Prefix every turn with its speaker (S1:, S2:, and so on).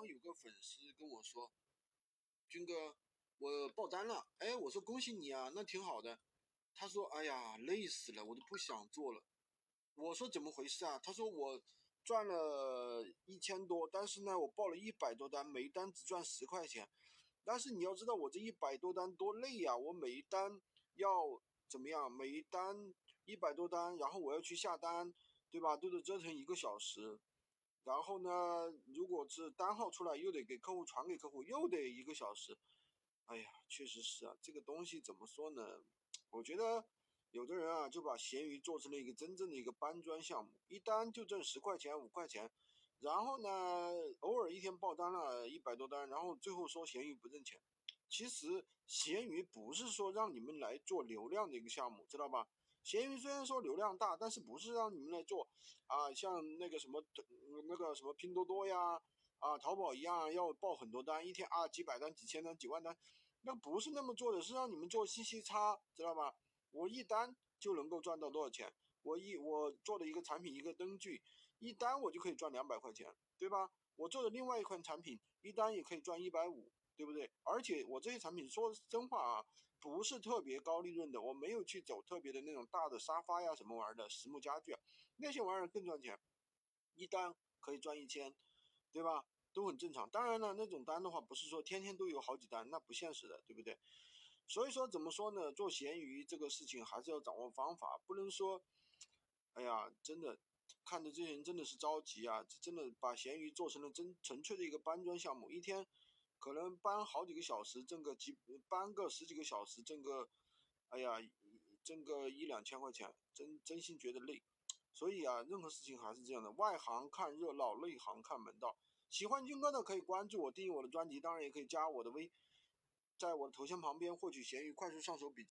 S1: 刚有个粉丝跟我说，军哥，我爆单了。哎，我说恭喜你啊，那挺好的。他说，哎呀，累死了，我都不想做了。我说怎么回事啊？他说我赚了一千多，但是呢，我报了一百多单，每一单只赚十块钱。但是你要知道，我这一百多单多累呀！我每一单要怎么样？每一单一百多单，然后我要去下单，对吧？都得折腾一个小时。然后呢，如果是单号出来，又得给客户传给客户，又得一个小时。哎呀，确实是啊，这个东西怎么说呢？我觉得有的人啊，就把闲鱼做成了一个真正的一个搬砖项目，一单就挣十块钱、五块钱。然后呢，偶尔一天爆单了一百多单，然后最后说闲鱼不挣钱。其实闲鱼不是说让你们来做流量的一个项目，知道吧？闲鱼虽然说流量大，但是不是让你们来做啊，像那个什么那个什么拼多多呀啊淘宝一样要爆很多单，一天啊几百单、几千单、几万单，那不是那么做的，是让你们做信息差，知道吧？我一单就能够赚到多少钱？我一我做的一个产品一个灯具。一单我就可以赚两百块钱，对吧？我做的另外一款产品，一单也可以赚一百五，对不对？而且我这些产品说真话啊，不是特别高利润的，我没有去走特别的那种大的沙发呀什么玩意儿的实木家具，那些玩意儿更赚钱，一单可以赚一千，对吧？都很正常。当然了，那种单的话，不是说天天都有好几单，那不现实的，对不对？所以说怎么说呢？做闲鱼这个事情还是要掌握方法，不能说，哎呀，真的。看着这些人真的是着急啊！真的把闲鱼做成了真纯粹的一个搬砖项目，一天可能搬好几个小时，挣个几搬个十几个小时，挣个哎呀，挣个一两千块钱，真真心觉得累。所以啊，任何事情还是这样的，外行看热闹，内行看门道。喜欢军哥的可以关注我，订阅我的专辑，当然也可以加我的微，在我的头像旁边获取闲鱼快速上手笔。